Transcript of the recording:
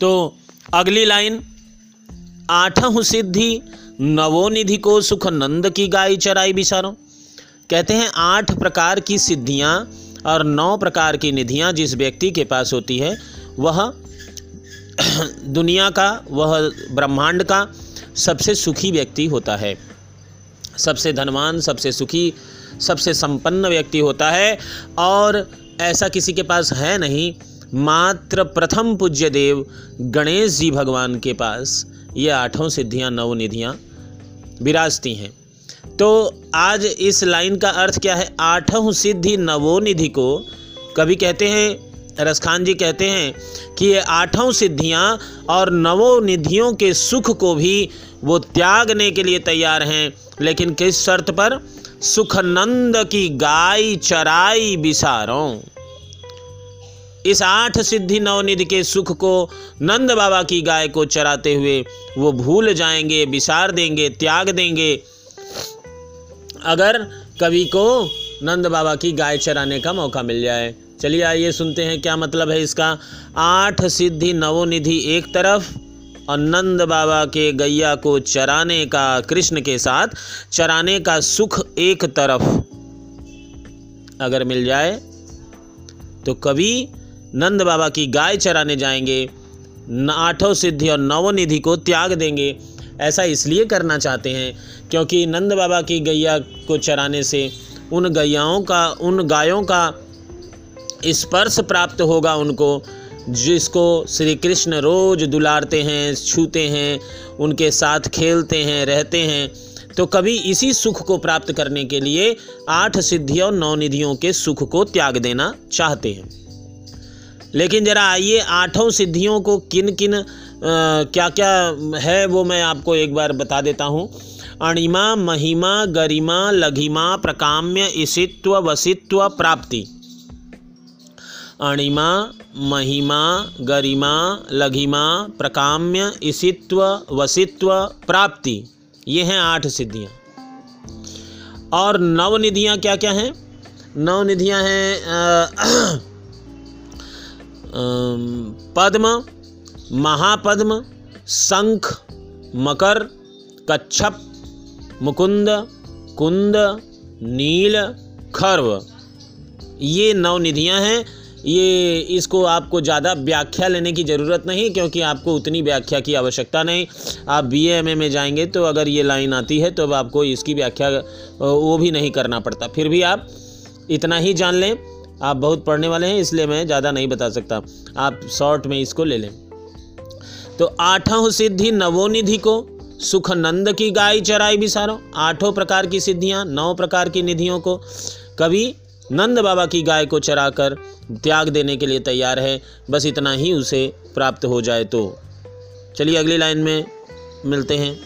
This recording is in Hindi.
तो अगली लाइन, आठह सिद्धि नवोनिधि को सुख नंद की गाय चराई बिचारो कहते हैं, आठ प्रकार की सिद्धियाँ और नौ प्रकार की निधियाँ जिस व्यक्ति के पास होती है, वह दुनिया का, वह ब्रह्मांड का सबसे सुखी व्यक्ति होता है। सबसे धनवान, सबसे सुखी, सबसे संपन्न व्यक्ति होता है और ऐसा किसी के पास है नहीं। मात्र प्रथम पूज्य देव गणेश जी भगवान के पास ये आठों सिद्धियाँ, नौ निधियाँ विराजती हैं। तो आज इस लाइन का अर्थ क्या है? आठों सिद्धि नवोनिधि को कभी कहते हैं, रसखान जी कहते हैं कि ये आठों सिद्धियाँ और नवोनिधियों के सुख को भी वो त्यागने के लिए तैयार हैं। लेकिन किस शर्त पर? सुखनंद की गाय चराई बिसारों। इस आठ सिद्धि नवनिधि के सुख को, नंद बाबा की गाय को चराते हुए वो भूल जाएँगे, बिसार देंगे, त्याग देंगे। अगर कवि को नंद बाबा की गाय चराने का मौका मिल जाए। चलिए आइए सुनते हैं क्या मतलब है इसका। आठ सिद्धि नवोनिधि एक तरफ़ और नंद बाबा के गैया को चराने का, कृष्ण के साथ चराने का सुख एक तरफ़ अगर मिल जाए तो कभी नंद बाबा की गाय चराने जाएँगे। आठों सिद्धि और नवनिधि को त्याग देंगे। ऐसा इसलिए करना चाहते हैं क्योंकि नंद बाबा की गैया को चराने से उन गैयाओं का, उन गायों का स्पर्श प्राप्त होगा उनको, जिसको श्री कृष्ण रोज दुलारते हैं, छूते हैं, उनके साथ खेलते हैं, रहते हैं। तो कभी इसी सुख को प्राप्त करने के लिए आठ सिद्धियों नौ निधियों के सुख को त्याग देना चाहते हैं। लेकिन ज़रा आइए आठों सिद्धियों को किन किन आ, क्या क्या है वो मैं आपको एक बार बता देता हूँ। अणिमा महिमा गरिमा लघिमा प्रकाम्य इसित्व वसित्व प्राप्ति। अणिमा महिमा गरिमा लघिमा प्रकाम्य इसित्व वसित्व प्राप्ति। ये हैं आठ सिद्धियाँ। और नवनिधियाँ क्या क्या हैं? नवनिधियाँ हैं पद्म, महापद्म, शंख, मकर, कच्छप, मुकुंद, कुंद, नील, खर्व। ये नौ निधियाँ हैं। ये, इसको आपको ज़्यादा व्याख्या लेने की ज़रूरत नहीं, क्योंकि आपको उतनी व्याख्या की आवश्यकता नहीं। आप बी एम ए में जाएँगे तो अगर ये लाइन आती है तो अब आपको इसकी व्याख्या वो भी नहीं करना पड़ता। फिर भी आप इतना ही जान लें। आप बहुत पढ़ने वाले हैं, इसलिए मैं ज़्यादा नहीं बता सकता। आप शॉर्ट में इसको ले लें। तो आठों सिद्धि नवोनिधि को सुख नंद की गाय चराई बिसारो आठों प्रकार की सिद्धियाँ, नौ प्रकार की निधियों को। कभी नंद बाबा की गाय को चराकर त्याग देने के लिए तैयार है, बस इतना ही उसे प्राप्त हो जाए तो। चलिए अगली लाइन में मिलते हैं।